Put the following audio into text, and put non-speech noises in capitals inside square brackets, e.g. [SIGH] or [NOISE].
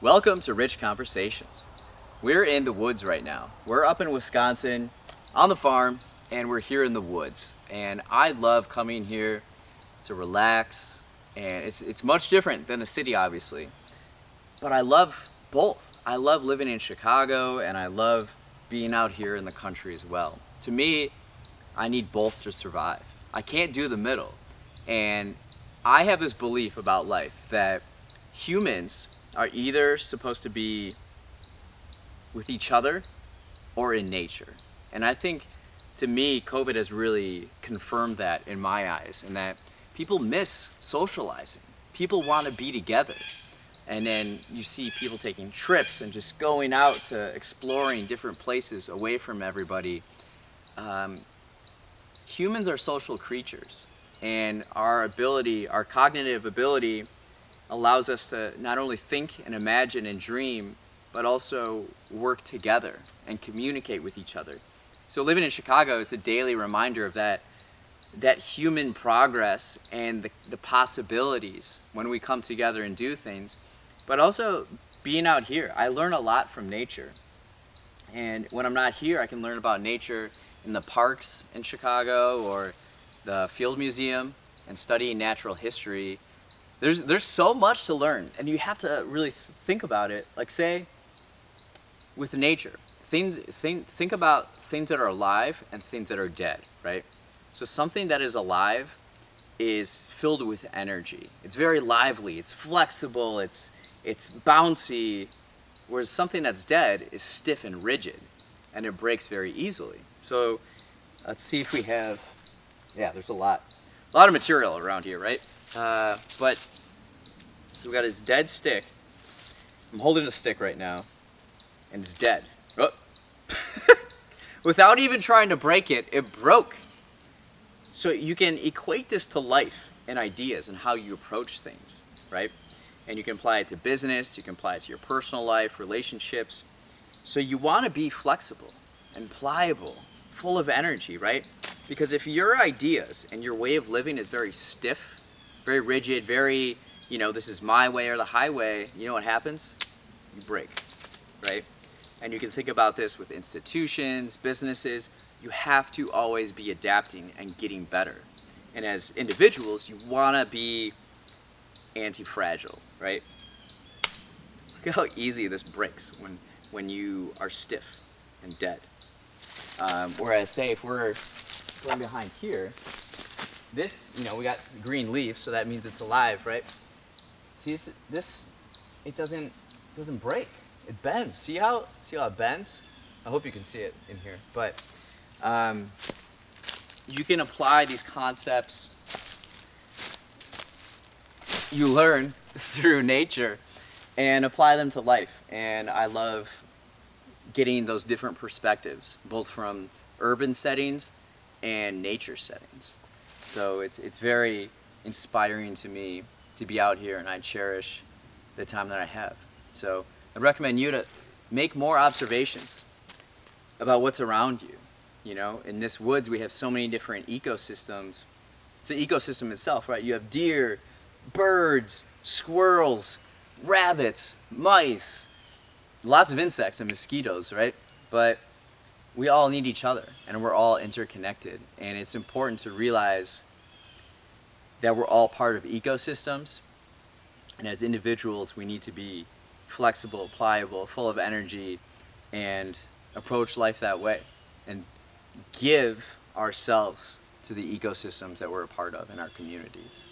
Welcome to Rich Conversations. We're in the woods right now. We're up in Wisconsin on the farm and we're here in the woods. And I love coming here to relax and it's it's much different than the city obviously. But I love both. I love living in Chicago and I love being out here in the country as well. To me, I need both to survive. I can't do the middle. And I have this belief about life that humans are either supposed to be with each other or in nature. And I think to me, COVID has really confirmed that in my eyes, and that people miss socializing. People want to be together. And then you see people taking trips and just going out to exploring different places away from everybody. Um, humans are social creatures, and our ability, our cognitive ability, allows us to not only think and imagine and dream, but also work together and communicate with each other. So living in Chicago is a daily reminder of that that human progress and the, the possibilities when we come together and do things. But also being out here, I learn a lot from nature. And when I'm not here, I can learn about nature in the parks in Chicago or the Field Museum and studying natural history there's there's so much to learn and you have to really think about it. Like say with nature things think think about things that are alive and things that are dead right? So something that is alive is filled with energy. It's very lively it's flexible it's it's bouncy whereas something that's dead is stiff and rigid and it breaks very easily. So let's see if we have yeah there's a lot a lot of material around here right uh, but we got his dead stick. I'm holding a stick right now, and it's dead. Oh. [LAUGHS] Without even trying to break it, it broke. So you can equate this to life and ideas and how you approach things, right? And you can apply it to business, you can apply it to your personal life, relationships. So you want to be flexible and pliable, full of energy, right? Because if your ideas and your way of living is very stiff, very rigid, very, you know, this is my way or the highway, you know what happens? You break, right? And you can think about this with institutions, businesses. You have to always be adapting and getting better. And as individuals, you want to be anti fragile, right? Look at how easy this breaks when, when you are stiff and dead. Um, whereas, say, if we're going behind here, this, you know, we got green leaf, so that means it's alive, right? See, it's this. It doesn't doesn't break. It bends. See how see how it bends? I hope you can see it in here. But um, you can apply these concepts you learn [LAUGHS] through nature and apply them to life. And I love getting those different perspectives, both from urban settings and nature settings. So it's it's very inspiring to me to be out here, and I cherish the time that I have. So I recommend you to make more observations about what's around you. You know, in this woods we have so many different ecosystems. It's an ecosystem itself, right? You have deer, birds, squirrels, rabbits, mice, lots of insects and mosquitoes, right? But we all need each other and we're all interconnected. And it's important to realize that we're all part of ecosystems. And as individuals, we need to be flexible, pliable, full of energy, and approach life that way. And give ourselves to the ecosystems that we're a part of in our communities.